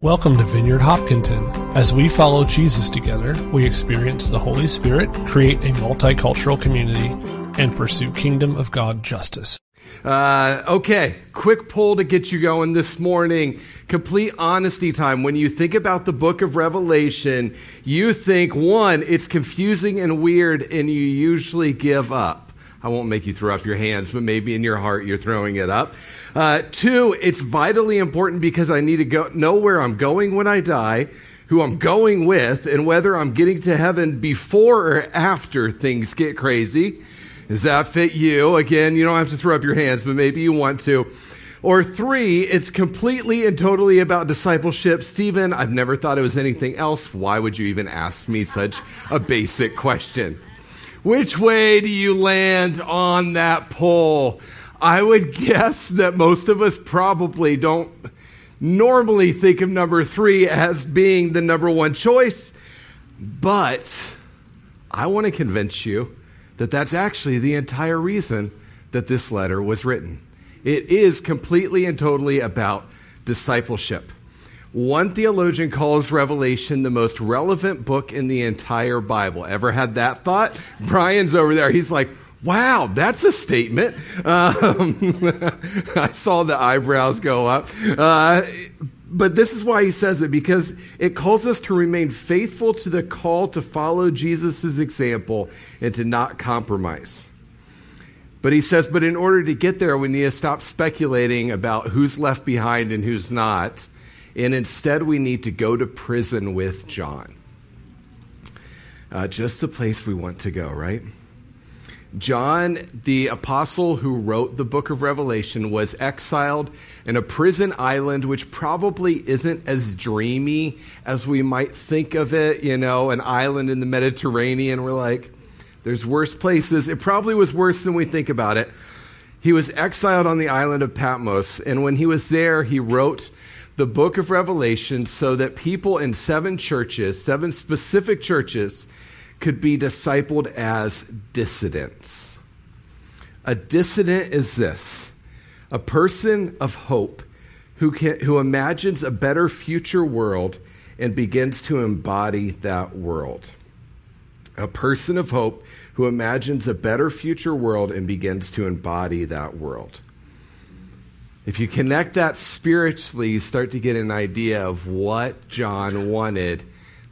Welcome to Vineyard Hopkinton. As we follow Jesus together, we experience the Holy Spirit, create a multicultural community, and pursue kingdom of God justice. Uh, okay, quick poll to get you going this morning. Complete honesty time. When you think about the book of Revelation, you think, one, it's confusing and weird, and you usually give up. I won't make you throw up your hands, but maybe in your heart you're throwing it up. Uh, two, it's vitally important because I need to go, know where I'm going when I die, who I'm going with, and whether I'm getting to heaven before or after things get crazy. Does that fit you? Again, you don't have to throw up your hands, but maybe you want to. Or three, it's completely and totally about discipleship. Stephen, I've never thought it was anything else. Why would you even ask me such a basic question? Which way do you land on that poll? I would guess that most of us probably don't normally think of number three as being the number one choice, but I want to convince you that that's actually the entire reason that this letter was written. It is completely and totally about discipleship. One theologian calls Revelation the most relevant book in the entire Bible. Ever had that thought? Brian's over there. He's like, Wow, that's a statement. Um, I saw the eyebrows go up. Uh, but this is why he says it because it calls us to remain faithful to the call to follow Jesus' example and to not compromise. But he says, but in order to get there, we need to stop speculating about who's left behind and who's not and instead we need to go to prison with John. Uh, just the place we want to go, right? John, the apostle who wrote the book of Revelation, was exiled in a prison island, which probably isn't as dreamy as we might think of it. You know, an island in the Mediterranean. We're like, there's worse places. It probably was worse than we think about it. He was exiled on the island of Patmos, and when he was there, he wrote the book of Revelation so that people in seven churches, seven specific churches, could be discipled as dissidents. A dissident is this a person of hope who, can, who imagines a better future world and begins to embody that world. A person of hope who imagines a better future world and begins to embody that world. If you connect that spiritually, you start to get an idea of what John wanted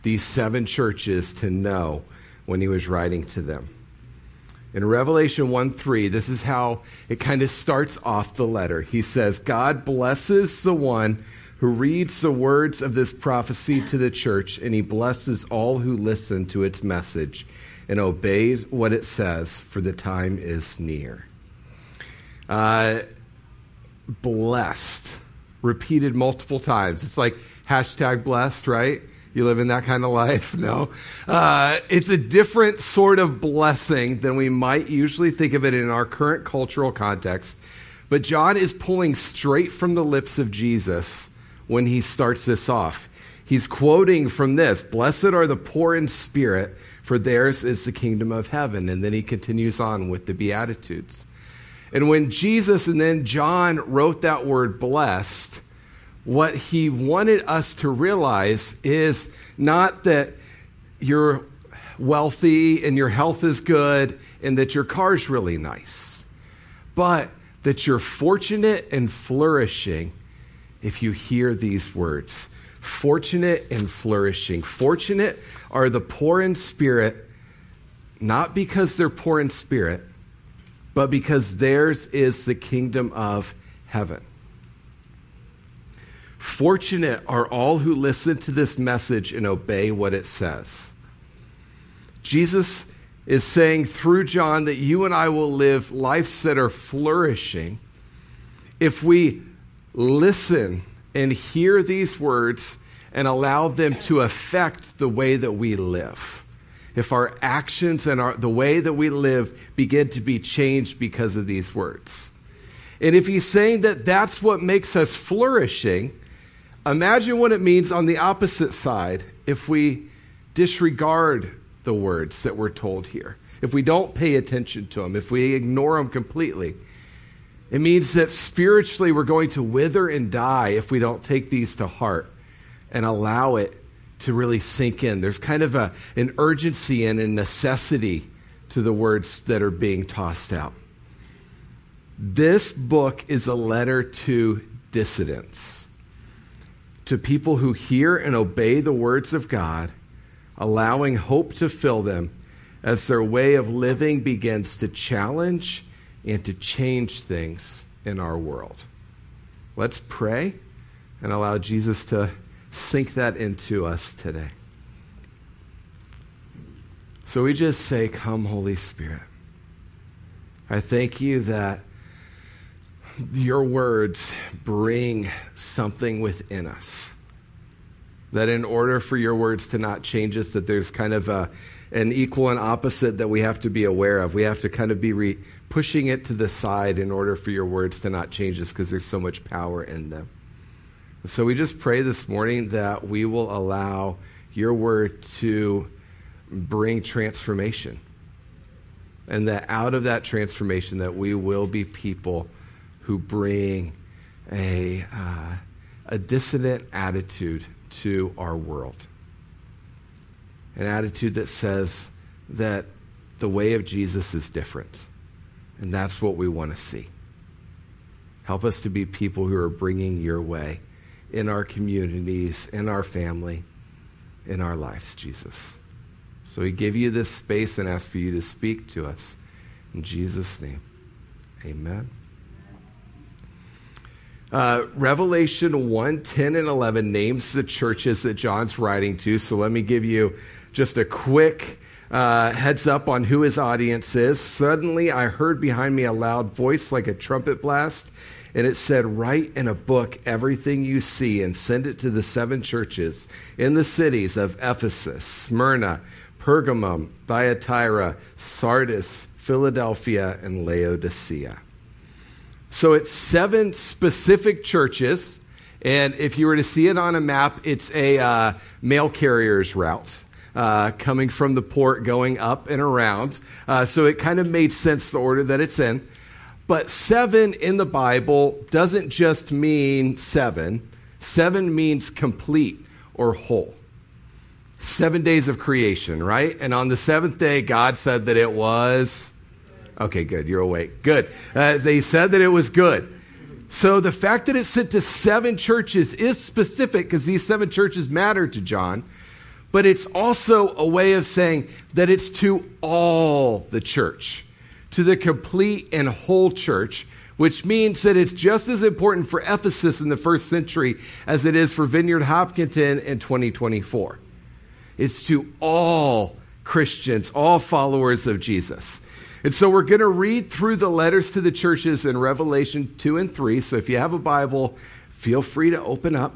these seven churches to know when he was writing to them. In Revelation 1 3, this is how it kind of starts off the letter. He says, God blesses the one who reads the words of this prophecy to the church, and he blesses all who listen to its message and obeys what it says, for the time is near. Uh, blessed, repeated multiple times. It's like hashtag blessed, right? You live in that kind of life? No. Uh, it's a different sort of blessing than we might usually think of it in our current cultural context. But John is pulling straight from the lips of Jesus when he starts this off. He's quoting from this Blessed are the poor in spirit, for theirs is the kingdom of heaven. And then he continues on with the Beatitudes. And when Jesus and then John wrote that word blessed, what he wanted us to realize is not that you're wealthy and your health is good and that your car's really nice, but that you're fortunate and flourishing if you hear these words. Fortunate and flourishing. Fortunate are the poor in spirit, not because they're poor in spirit but because theirs is the kingdom of heaven. Fortunate are all who listen to this message and obey what it says. Jesus is saying through John that you and I will live lives that are flourishing if we listen and hear these words and allow them to affect the way that we live if our actions and our, the way that we live begin to be changed because of these words. And if he's saying that that's what makes us flourishing, imagine what it means on the opposite side if we disregard the words that we're told here. If we don't pay attention to them, if we ignore them completely, it means that spiritually we're going to wither and die if we don't take these to heart. and allow it to really sink in. There's kind of a, an urgency and a necessity to the words that are being tossed out. This book is a letter to dissidents, to people who hear and obey the words of God, allowing hope to fill them as their way of living begins to challenge and to change things in our world. Let's pray and allow Jesus to sink that into us today. So we just say, Come, Holy Spirit. I thank you that your words bring something within us. That in order for your words to not change us, that there's kind of a, an equal and opposite that we have to be aware of. We have to kind of be re- pushing it to the side in order for your words to not change us because there's so much power in them. So we just pray this morning that we will allow your word to bring transformation. And that out of that transformation that we will be people who bring a, uh, a dissident attitude to our world. An attitude that says that the way of Jesus is different. And that's what we want to see. Help us to be people who are bringing your way in our communities, in our family, in our lives, Jesus. So we give you this space and ask for you to speak to us. In Jesus' name, amen. Uh, Revelation 1 10 and 11 names the churches that John's writing to. So let me give you just a quick uh, heads up on who his audience is. Suddenly I heard behind me a loud voice like a trumpet blast and it said, Write in a book everything you see and send it to the seven churches in the cities of Ephesus, Smyrna, Pergamum, Thyatira, Sardis, Philadelphia, and Laodicea. So it's seven specific churches. And if you were to see it on a map, it's a uh, mail carrier's route. Uh, coming from the port, going up and around. Uh, so it kind of made sense the order that it's in. But seven in the Bible doesn't just mean seven, seven means complete or whole. Seven days of creation, right? And on the seventh day, God said that it was. Okay, good. You're awake. Good. Uh, they said that it was good. So the fact that it's sent to seven churches is specific because these seven churches matter to John, but it's also a way of saying that it's to all the church to the complete and whole church, which means that it's just as important for Ephesus in the first century as it is for Vineyard Hopkinton in 2024. It's to all Christians, all followers of Jesus. And so we're going to read through the letters to the churches in Revelation 2 and 3. So if you have a Bible, feel free to open up.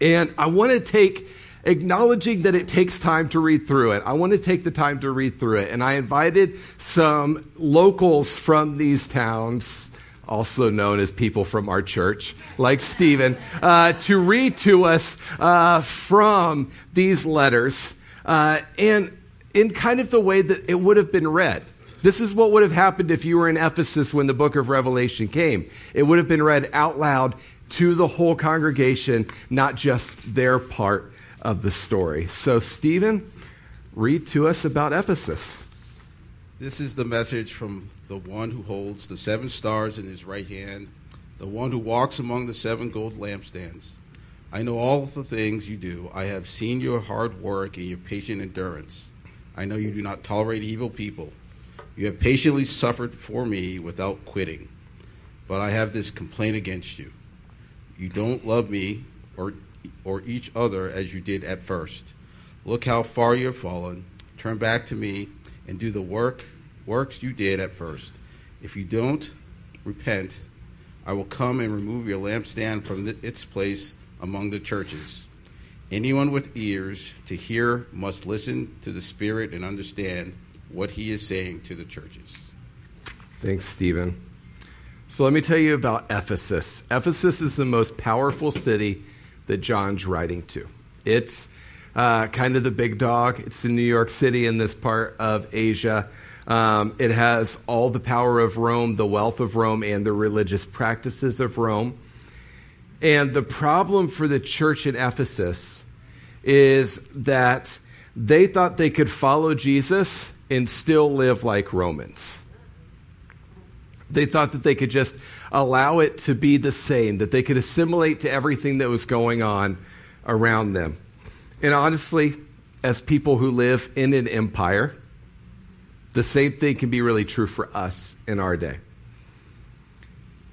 And I want to take acknowledging that it takes time to read through it. I want to take the time to read through it. And I invited some locals from these towns, also known as people from our church, like Stephen, uh, to read to us uh, from these letters uh, and in kind of the way that it would have been read. This is what would have happened if you were in Ephesus when the book of Revelation came. It would have been read out loud to the whole congregation, not just their part of the story. So, Stephen, read to us about Ephesus. This is the message from the one who holds the seven stars in his right hand, the one who walks among the seven gold lampstands. I know all the things you do. I have seen your hard work and your patient endurance. I know you do not tolerate evil people. You have patiently suffered for me without quitting. But I have this complaint against you. You don't love me or or each other as you did at first. Look how far you have fallen. Turn back to me and do the work works you did at first. If you don't repent, I will come and remove your lampstand from the, its place among the churches. Anyone with ears to hear must listen to the Spirit and understand what he is saying to the churches. Thanks, Stephen. So let me tell you about Ephesus. Ephesus is the most powerful city that John's writing to. It's uh, kind of the big dog. It's in New York City in this part of Asia. Um, it has all the power of Rome, the wealth of Rome, and the religious practices of Rome. And the problem for the church in Ephesus is that they thought they could follow Jesus and still live like Romans. They thought that they could just allow it to be the same, that they could assimilate to everything that was going on around them. And honestly, as people who live in an empire, the same thing can be really true for us in our day.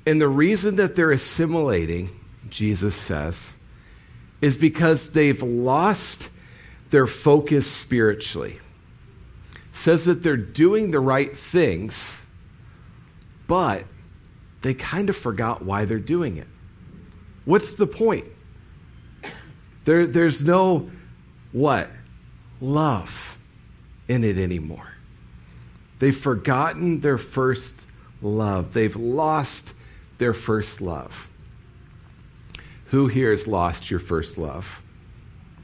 And the reason that they're assimilating, Jesus says, is because they've lost their focus spiritually. It says that they're doing the right things, but they kind of forgot why they're doing it. What's the point? There, there's no what? Love in it anymore. They've forgotten their first love. They've lost their first love. Who here has lost your first love?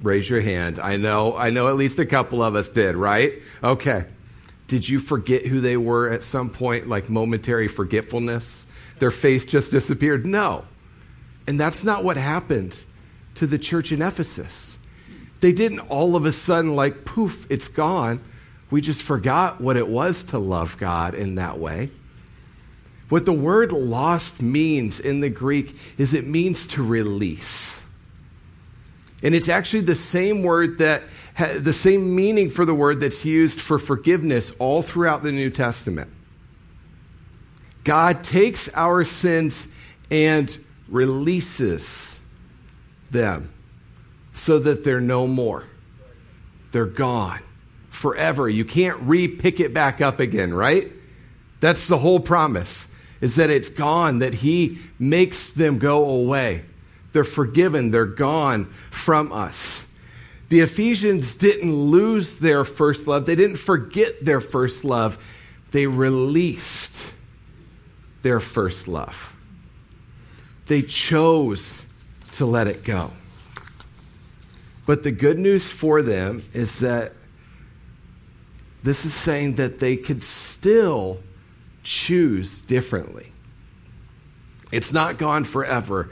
Raise your hand. I know, I know at least a couple of us did, right? Okay. Did you forget who they were at some point, like momentary forgetfulness? Their face just disappeared? No. And that's not what happened to the church in Ephesus. They didn't all of a sudden, like, poof, it's gone. We just forgot what it was to love God in that way. What the word lost means in the Greek is it means to release. And it's actually the same word that, the same meaning for the word that's used for forgiveness all throughout the New Testament. God takes our sins and releases them so that they're no more. They're gone forever. You can't re pick it back up again, right? That's the whole promise, is that it's gone, that He makes them go away. They're forgiven, they're gone from us. The Ephesians didn't lose their first love, they didn't forget their first love, they released their first love. They chose to let it go. But the good news for them is that this is saying that they could still choose differently. It's not gone forever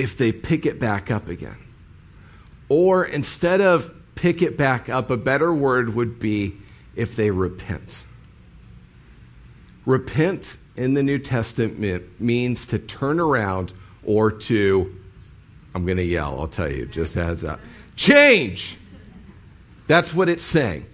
if they pick it back up again. Or instead of pick it back up, a better word would be if they repent. Repent in the New Testament means to turn around or to, I'm going to yell, I'll tell you, just heads up. Change! That's what it's saying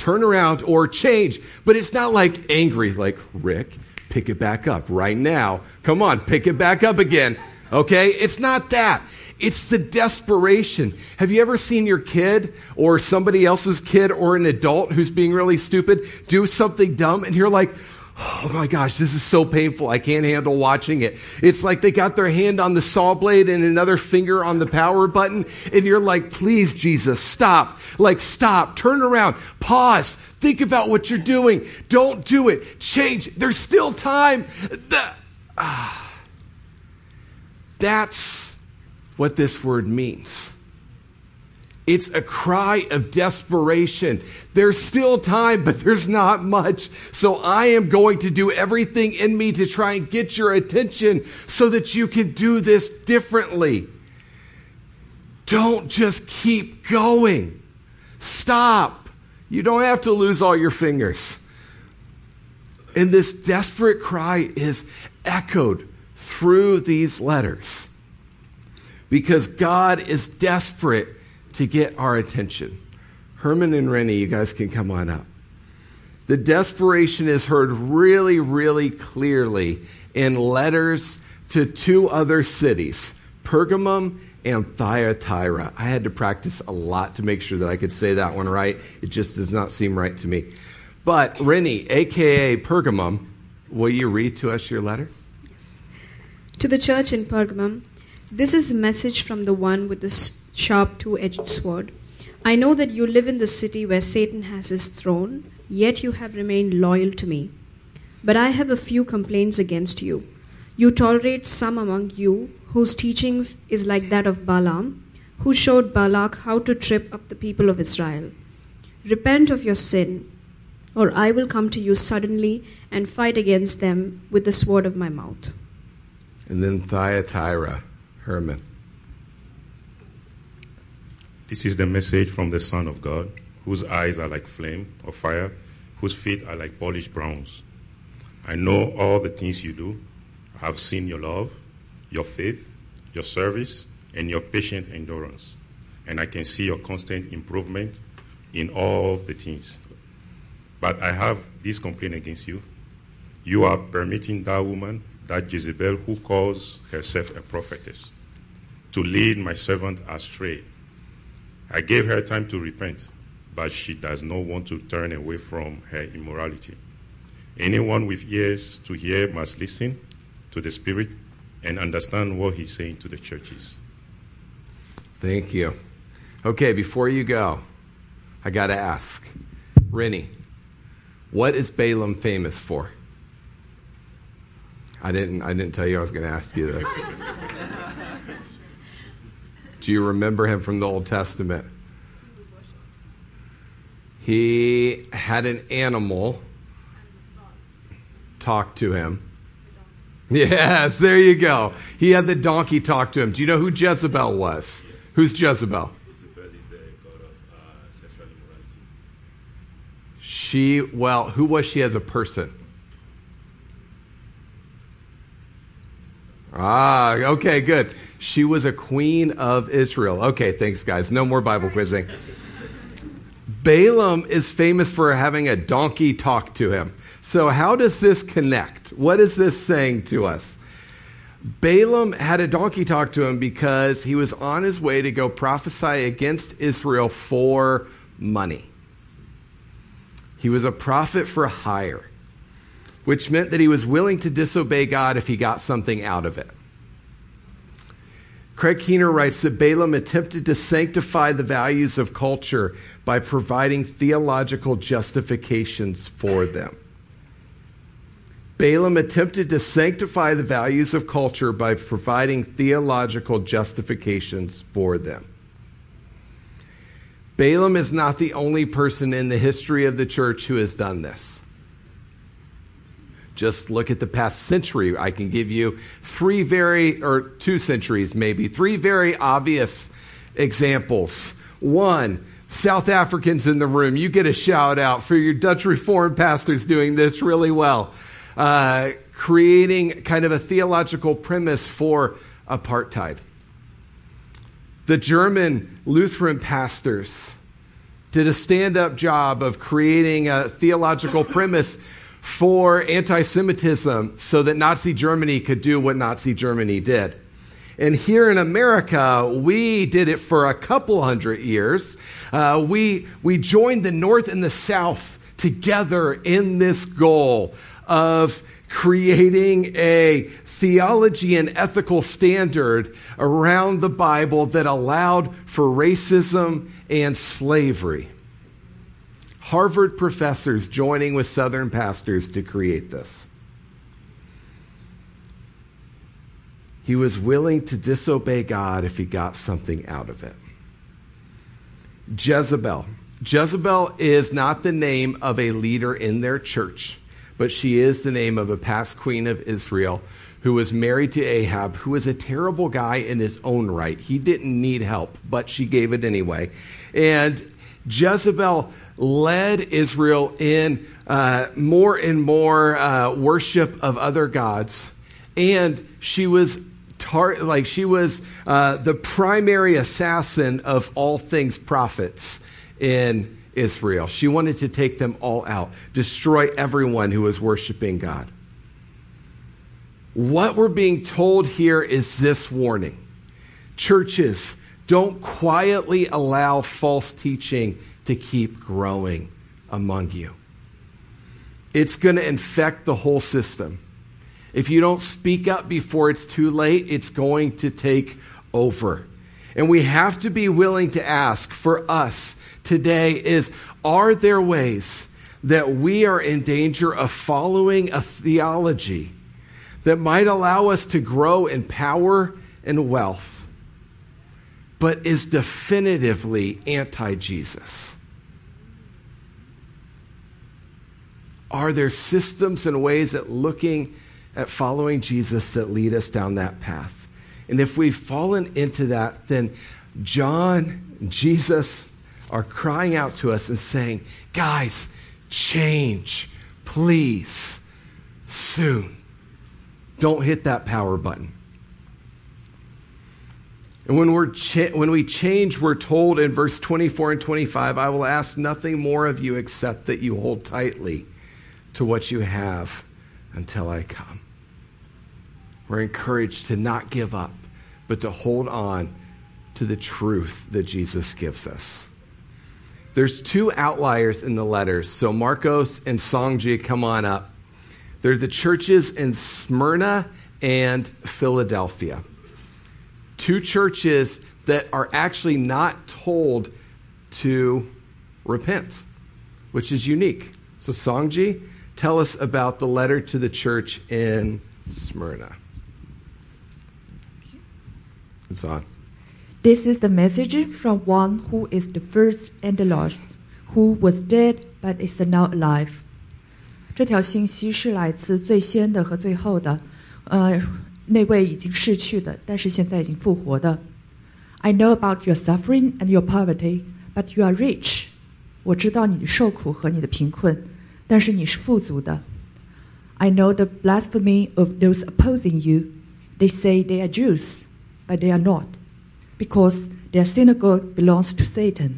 turn around or change. But it's not like angry, like, Rick, pick it back up right now. Come on, pick it back up again. Okay? It's not that. It's the desperation. Have you ever seen your kid or somebody else's kid or an adult who's being really stupid do something dumb and you're like, Oh my gosh, this is so painful. I can't handle watching it. It's like they got their hand on the saw blade and another finger on the power button. And you're like, please, Jesus, stop. Like, stop. Turn around. Pause. Think about what you're doing. Don't do it. Change. There's still time. The, ah. That's what this word means. It's a cry of desperation. There's still time, but there's not much. So I am going to do everything in me to try and get your attention so that you can do this differently. Don't just keep going. Stop. You don't have to lose all your fingers. And this desperate cry is echoed through these letters because God is desperate to get our attention. Herman and Rennie, you guys can come on up. The desperation is heard really, really clearly in letters to two other cities, Pergamum and Thyatira. I had to practice a lot to make sure that I could say that one right. It just does not seem right to me. But Rennie, aka Pergamum, will you read to us your letter? To the church in Pergamum, this is a message from the one with the sharp two edged sword. I know that you live in the city where Satan has his throne, yet you have remained loyal to me. But I have a few complaints against you. You tolerate some among you whose teachings is like that of Balaam, who showed Balak how to trip up the people of Israel. Repent of your sin, or I will come to you suddenly and fight against them with the sword of my mouth. And then Thyatira Herman. This is the message from the Son of God, whose eyes are like flame of fire, whose feet are like polished bronze. I know all the things you do. I have seen your love, your faith, your service, and your patient endurance. And I can see your constant improvement in all the things. But I have this complaint against you. You are permitting that woman, that Jezebel, who calls herself a prophetess, to lead my servant astray. I gave her time to repent, but she does not want to turn away from her immorality. Anyone with ears to hear must listen to the Spirit and understand what he's saying to the churches. Thank you. Okay, before you go, I got to ask Rennie, what is Balaam famous for? I didn't, I didn't tell you I was going to ask you this. Do you remember him from the Old Testament? He had an animal talk to him. Yes, there you go. He had the donkey talk to him. Do you know who Jezebel was? Who's Jezebel? She, well, who was she as a person? Ah, okay, good. She was a queen of Israel. Okay, thanks, guys. No more Bible quizzing. Balaam is famous for having a donkey talk to him. So, how does this connect? What is this saying to us? Balaam had a donkey talk to him because he was on his way to go prophesy against Israel for money. He was a prophet for hire, which meant that he was willing to disobey God if he got something out of it. Craig Keener writes that Balaam attempted to sanctify the values of culture by providing theological justifications for them. Balaam attempted to sanctify the values of culture by providing theological justifications for them. Balaam is not the only person in the history of the church who has done this. Just look at the past century. I can give you three very, or two centuries maybe, three very obvious examples. One, South Africans in the room, you get a shout out for your Dutch Reformed pastors doing this really well. Uh, creating kind of a theological premise for apartheid. The German Lutheran pastors did a stand up job of creating a theological premise for anti Semitism so that Nazi Germany could do what Nazi Germany did. And here in America, we did it for a couple hundred years. Uh, we, we joined the North and the South together in this goal of creating a theology and ethical standard around the Bible that allowed for racism and slavery. Harvard professors joining with Southern pastors to create this. He was willing to disobey God if he got something out of it. Jezebel. Jezebel is not the name of a leader in their church but she is the name of a past queen of Israel who was married to Ahab, who was a terrible guy in his own right. He didn't need help, but she gave it anyway. And Jezebel led Israel in uh, more and more uh, worship of other gods, and she was tar- like she was uh, the primary assassin of all things prophets in Israel. She wanted to take them all out, destroy everyone who was worshiping God. What we're being told here is this warning Churches, don't quietly allow false teaching to keep growing among you. It's going to infect the whole system. If you don't speak up before it's too late, it's going to take over. And we have to be willing to ask for us today is are there ways that we are in danger of following a theology that might allow us to grow in power and wealth, but is definitively anti Jesus? Are there systems and ways at looking at following Jesus that lead us down that path? And if we've fallen into that, then John, Jesus are crying out to us and saying, Guys, change, please, soon. Don't hit that power button. And when, we're cha- when we change, we're told in verse 24 and 25, I will ask nothing more of you except that you hold tightly to what you have until I come. We're encouraged to not give up, but to hold on to the truth that Jesus gives us. There's two outliers in the letters. So Marcos and Songji come on up. They're the churches in Smyrna and Philadelphia. Two churches that are actually not told to repent, which is unique. So, Songji, tell us about the letter to the church in Smyrna. It's on. This is the message from one who is the first and the last, who was dead but is now alive. 这条信息是来自最先的和最后的，呃， 那位已经逝去的，但是现在已经复活的。I know about your suffering and your poverty, but you are rich. 我知道你的受苦和你的贫困，但是你是富足的。I know the blasphemy of those opposing you. They say they are Jews, but they are not, because their synagogue belongs to Satan.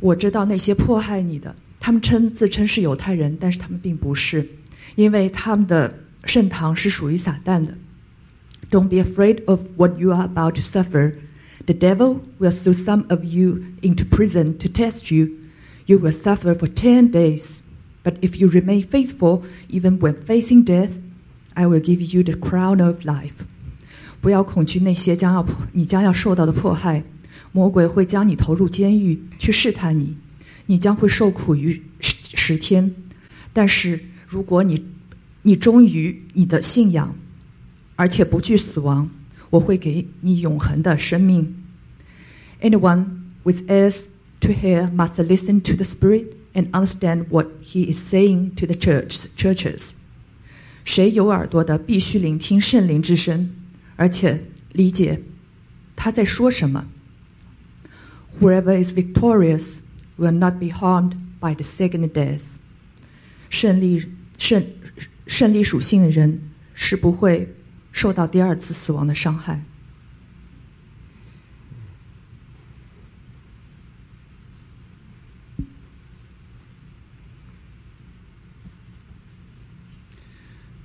我知道那些迫害你的，他们称自称是犹太人，但是他们并不是，因为他们的 圣堂是属于撒旦的。Don't be afraid of what you are about to suffer. The devil will throw some of you into prison to test you. You will suffer for ten days. But if you remain faithful, even when facing death, I will give you the crown of life. 不要恐惧那些将要你将要受到的迫害，魔鬼会将你投入监狱去试探你，你将会受苦于十十天。但是如果你 你忠于你的信仰，而且不惧死亡，我会给你永恒的生命。Anyone with ears to hear must listen to the Spirit and understand what He is saying to the church churches。谁有耳朵的，必须聆听圣灵之声，而且理解他在说什么。Whoever is victorious will not be harmed by the second death。胜利胜 胜利属性的人是不会受到第二次死亡的伤害。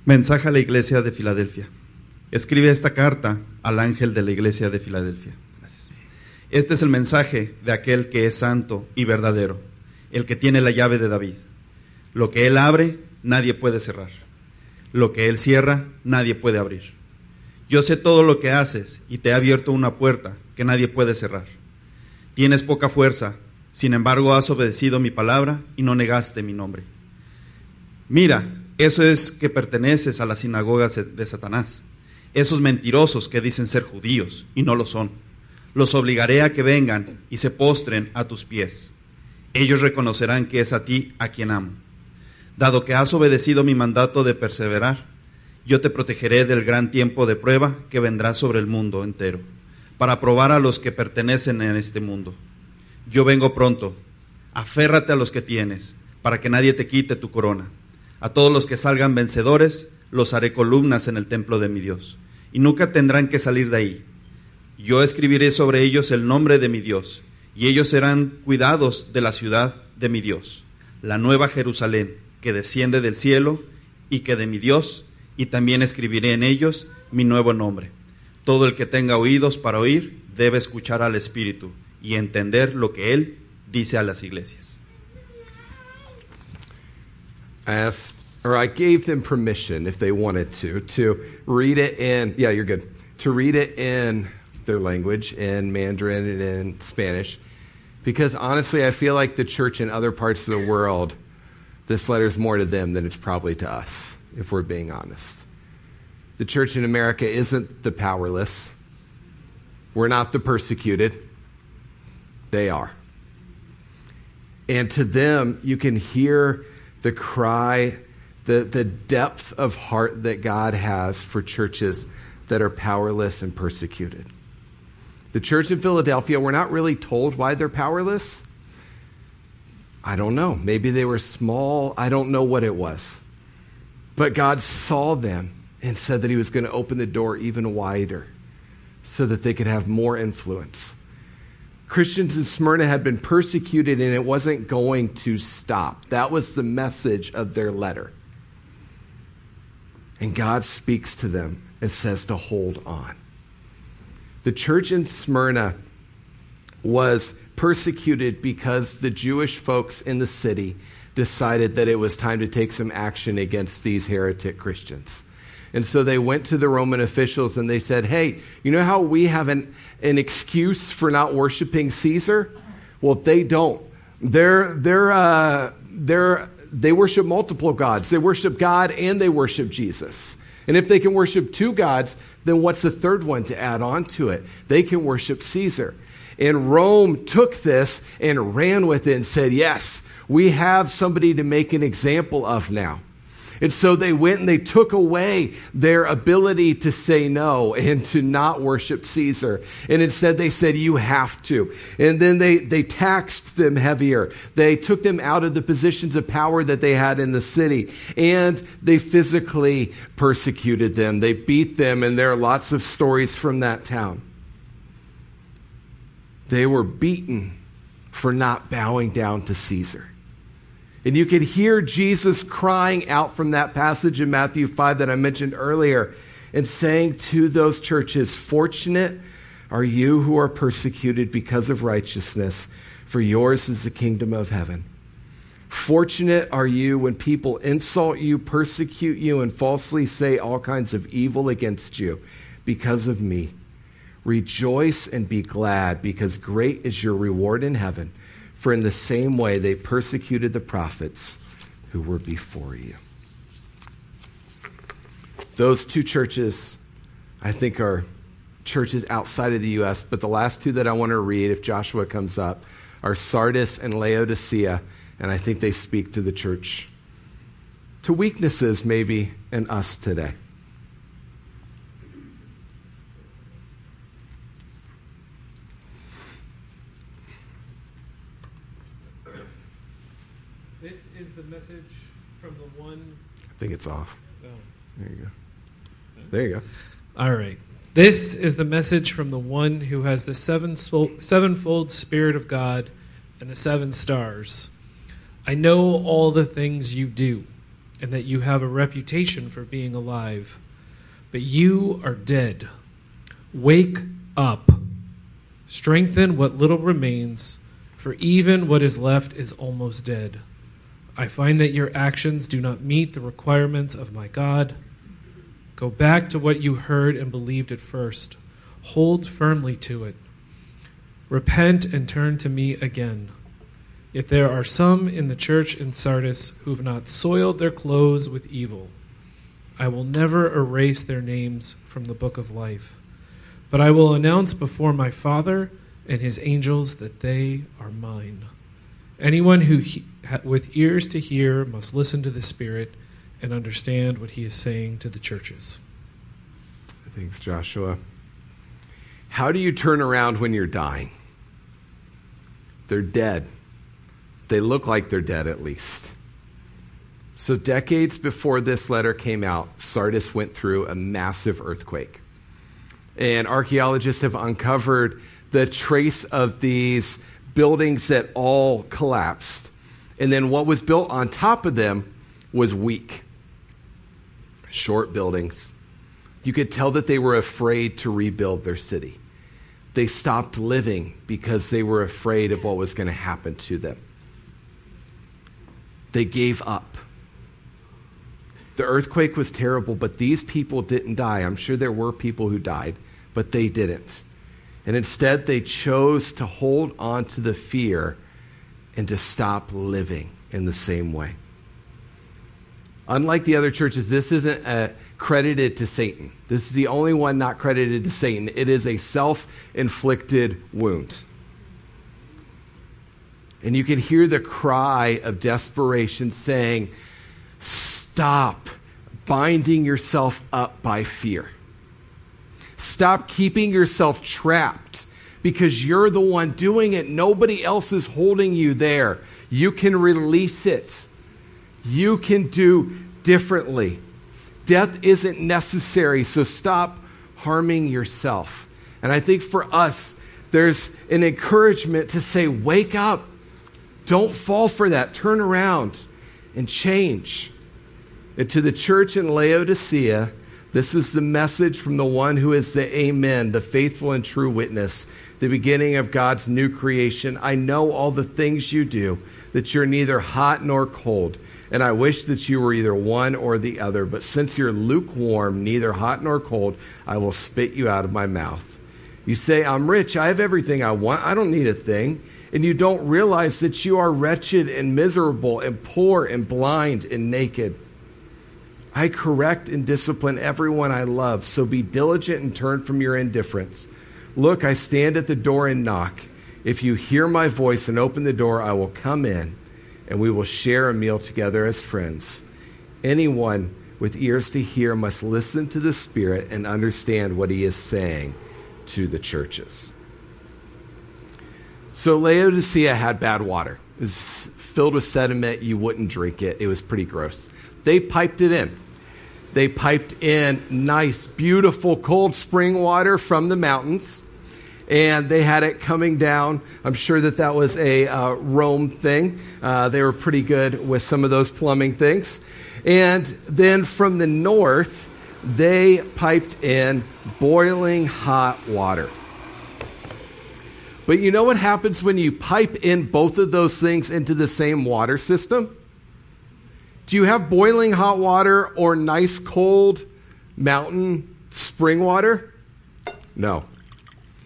Mensaje a la iglesia de Filadelfia. Escribe esta carta al ángel de la iglesia de Filadelfia. Gracias. Este es el mensaje de aquel que es santo y verdadero, el que tiene la llave de David. Lo que él abre, nadie puede cerrar. Lo que él cierra, nadie puede abrir. Yo sé todo lo que haces y te he abierto una puerta que nadie puede cerrar. Tienes poca fuerza, sin embargo has obedecido mi palabra y no negaste mi nombre. Mira, eso es que perteneces a las sinagogas de Satanás, esos mentirosos que dicen ser judíos y no lo son. Los obligaré a que vengan y se postren a tus pies. Ellos reconocerán que es a ti a quien amo. Dado que has obedecido mi mandato de perseverar, yo te protegeré del gran tiempo de prueba que vendrá sobre el mundo entero, para probar a los que pertenecen en este mundo. Yo vengo pronto, aférrate a los que tienes, para que nadie te quite tu corona. A todos los que salgan vencedores, los haré columnas en el templo de mi Dios, y nunca tendrán que salir de ahí. Yo escribiré sobre ellos el nombre de mi Dios, y ellos serán cuidados de la ciudad de mi Dios, la nueva Jerusalén, que desciende del cielo y que de mi Dios, y también escribiré en ellos mi nuevo nombre. Todo el que tenga oídos para oír debe escuchar al Espíritu y entender lo que Él dice a las iglesias. I or I gave them permission if they wanted to, to read it in, yeah, you're good, to read it in their language, in Mandarin and in Spanish. Because honestly, I feel like the church in other parts of the world, this letter is more to them than it's probably to us, if we're being honest. The church in America isn't the powerless. We're not the persecuted. They are. And to them, you can hear the cry, the, the depth of heart that God has for churches that are powerless and persecuted. The church in Philadelphia, we're not really told why they're powerless. I don't know. Maybe they were small. I don't know what it was. But God saw them and said that He was going to open the door even wider so that they could have more influence. Christians in Smyrna had been persecuted and it wasn't going to stop. That was the message of their letter. And God speaks to them and says to hold on. The church in Smyrna was persecuted because the Jewish folks in the city decided that it was time to take some action against these heretic Christians. And so they went to the Roman officials and they said, Hey, you know how we have an, an excuse for not worshiping Caesar? Well, they don't. They're, they're, uh, they're, they worship multiple gods. They worship God and they worship Jesus. And if they can worship two gods, then what's the third one to add on to it? They can worship Caesar. And Rome took this and ran with it and said, Yes, we have somebody to make an example of now. And so they went and they took away their ability to say no and to not worship Caesar. And instead they said, You have to. And then they, they taxed them heavier. They took them out of the positions of power that they had in the city. And they physically persecuted them. They beat them. And there are lots of stories from that town. They were beaten for not bowing down to Caesar. And you could hear Jesus crying out from that passage in Matthew 5 that I mentioned earlier and saying to those churches, Fortunate are you who are persecuted because of righteousness, for yours is the kingdom of heaven. Fortunate are you when people insult you, persecute you, and falsely say all kinds of evil against you because of me. Rejoice and be glad, because great is your reward in heaven. For in the same way they persecuted the prophets who were before you. Those two churches, I think, are churches outside of the U.S., but the last two that I want to read, if Joshua comes up, are Sardis and Laodicea, and I think they speak to the church, to weaknesses maybe in us today. I think it's off. Oh. There you go. There you go. All right. This is the message from the one who has the sevenfold Spirit of God and the seven stars. I know all the things you do, and that you have a reputation for being alive. But you are dead. Wake up. Strengthen what little remains, for even what is left is almost dead. I find that your actions do not meet the requirements of my God. Go back to what you heard and believed at first. Hold firmly to it. Repent and turn to me again. Yet there are some in the church in Sardis who have not soiled their clothes with evil. I will never erase their names from the book of life, but I will announce before my Father and his angels that they are mine. Anyone who he, with ears to hear must listen to the Spirit and understand what he is saying to the churches. Thanks, Joshua. How do you turn around when you're dying? They're dead. They look like they're dead, at least. So, decades before this letter came out, Sardis went through a massive earthquake. And archaeologists have uncovered the trace of these buildings that all collapsed. And then what was built on top of them was weak, short buildings. You could tell that they were afraid to rebuild their city. They stopped living because they were afraid of what was going to happen to them. They gave up. The earthquake was terrible, but these people didn't die. I'm sure there were people who died, but they didn't. And instead, they chose to hold on to the fear and to stop living in the same way. Unlike the other churches, this isn't uh, credited to Satan. This is the only one not credited to Satan. It is a self inflicted wound. And you can hear the cry of desperation saying, Stop binding yourself up by fear. Stop keeping yourself trapped because you're the one doing it. Nobody else is holding you there. You can release it, you can do differently. Death isn't necessary, so stop harming yourself. And I think for us, there's an encouragement to say, wake up. Don't fall for that. Turn around and change. And to the church in Laodicea, this is the message from the one who is the Amen, the faithful and true witness, the beginning of God's new creation. I know all the things you do, that you're neither hot nor cold. And I wish that you were either one or the other. But since you're lukewarm, neither hot nor cold, I will spit you out of my mouth. You say, I'm rich, I have everything I want, I don't need a thing. And you don't realize that you are wretched and miserable and poor and blind and naked. I correct and discipline everyone I love, so be diligent and turn from your indifference. Look, I stand at the door and knock. If you hear my voice and open the door, I will come in and we will share a meal together as friends. Anyone with ears to hear must listen to the Spirit and understand what he is saying to the churches. So Laodicea had bad water. Was filled with sediment. You wouldn't drink it. It was pretty gross. They piped it in. They piped in nice, beautiful, cold spring water from the mountains, and they had it coming down. I'm sure that that was a uh, Rome thing. Uh, they were pretty good with some of those plumbing things. And then from the north, they piped in boiling hot water. But you know what happens when you pipe in both of those things into the same water system? Do you have boiling hot water or nice cold mountain spring water? No,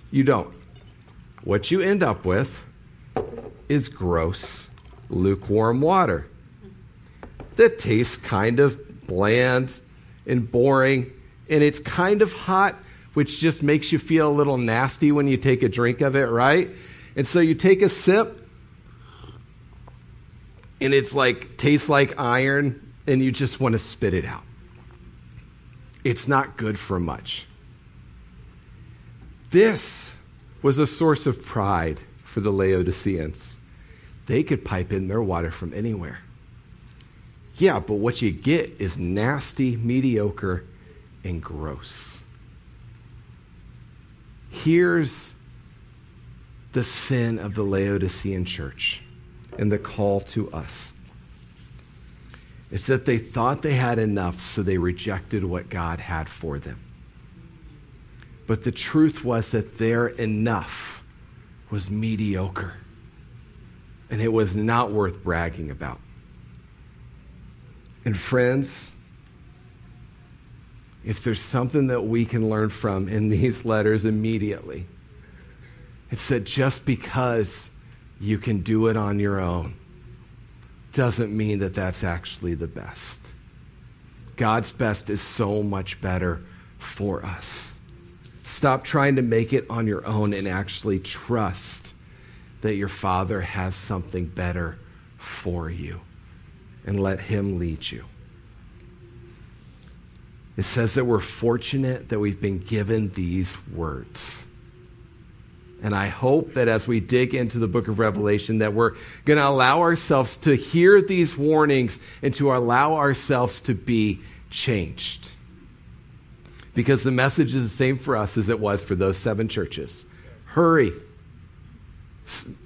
you don't. What you end up with is gross, lukewarm water that tastes kind of bland and boring, and it's kind of hot, which just makes you feel a little nasty when you take a drink of it, right? And so you take a sip, and it's like tastes like iron and you just want to spit it out. It's not good for much. This was a source of pride for the Laodiceans. They could pipe in their water from anywhere. Yeah, but what you get is nasty, mediocre, and gross. Here's the sin of the Laodicean church and the call to us. It's that they thought they had enough, so they rejected what God had for them. But the truth was that their enough was mediocre, and it was not worth bragging about. And, friends, if there's something that we can learn from in these letters immediately, it's that just because you can do it on your own doesn't mean that that's actually the best. God's best is so much better for us. Stop trying to make it on your own and actually trust that your Father has something better for you and let Him lead you. It says that we're fortunate that we've been given these words. And I hope that as we dig into the book of Revelation, that we're going to allow ourselves to hear these warnings and to allow ourselves to be changed. Because the message is the same for us as it was for those seven churches. Hurry.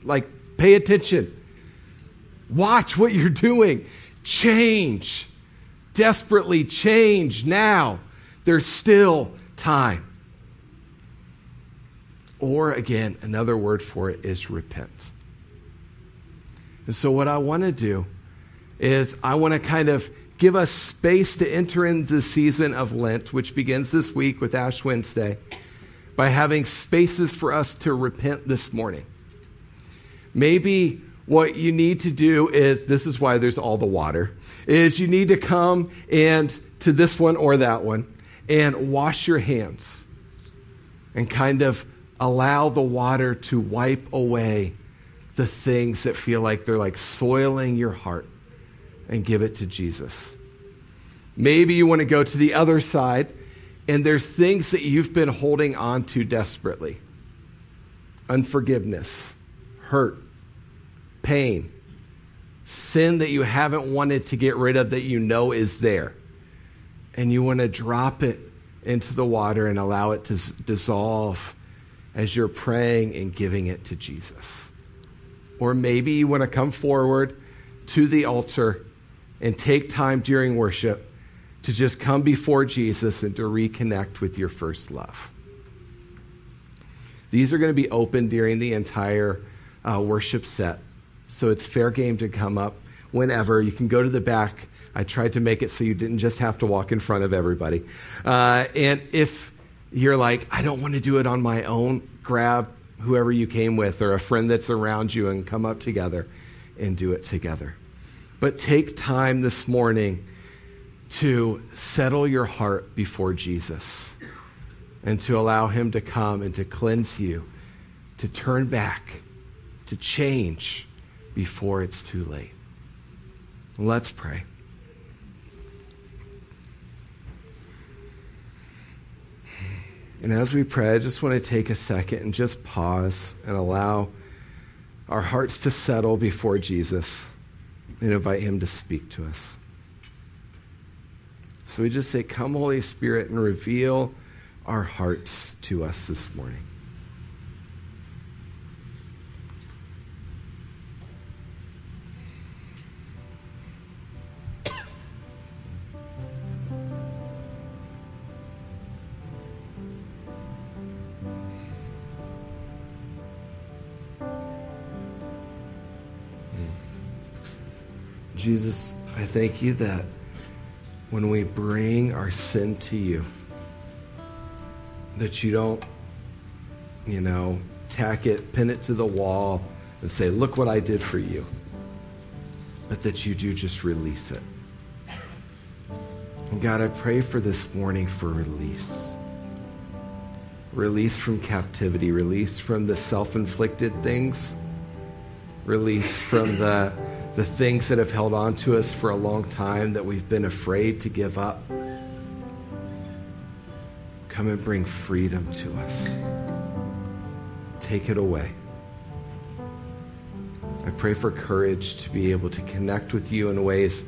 Like, pay attention. Watch what you're doing. Change. Desperately change now. There's still time. Or again, another word for it is repent. And so, what I want to do is I want to kind of give us space to enter into the season of Lent, which begins this week with Ash Wednesday, by having spaces for us to repent this morning. Maybe what you need to do is this is why there's all the water is you need to come and to this one or that one and wash your hands and kind of allow the water to wipe away the things that feel like they're like soiling your heart and give it to Jesus. Maybe you want to go to the other side and there's things that you've been holding on to desperately unforgiveness, hurt, pain, sin that you haven't wanted to get rid of that you know is there. And you want to drop it into the water and allow it to s- dissolve as you're praying and giving it to Jesus. Or maybe you want to come forward to the altar and take time during worship to just come before Jesus and to reconnect with your first love. These are going to be open during the entire uh, worship set. So it's fair game to come up whenever. You can go to the back. I tried to make it so you didn't just have to walk in front of everybody. Uh, and if you're like, I don't want to do it on my own, grab whoever you came with or a friend that's around you and come up together and do it together. But take time this morning to settle your heart before Jesus and to allow Him to come and to cleanse you, to turn back, to change before it's too late. Let's pray. And as we pray, I just want to take a second and just pause and allow our hearts to settle before Jesus and invite Him to speak to us. So we just say, Come, Holy Spirit, and reveal our hearts to us this morning. Jesus, I thank you that when we bring our sin to you, that you don't, you know, tack it, pin it to the wall, and say, Look what I did for you. But that you do just release it. And God, I pray for this morning for release. Release from captivity, release from the self inflicted things, release from the, the things that have held on to us for a long time that we've been afraid to give up. Come and bring freedom to us. Take it away. I pray for courage to be able to connect with you in ways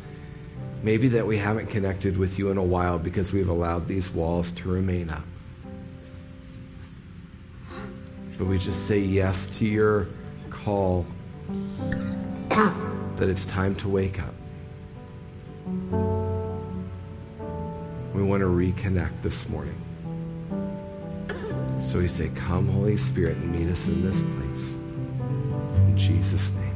maybe that we haven't connected with you in a while because we've allowed these walls to remain up. But we just say yes to your call that it's time to wake up. We want to reconnect this morning. So we say, Come, Holy Spirit, and meet us in this place. In Jesus' name.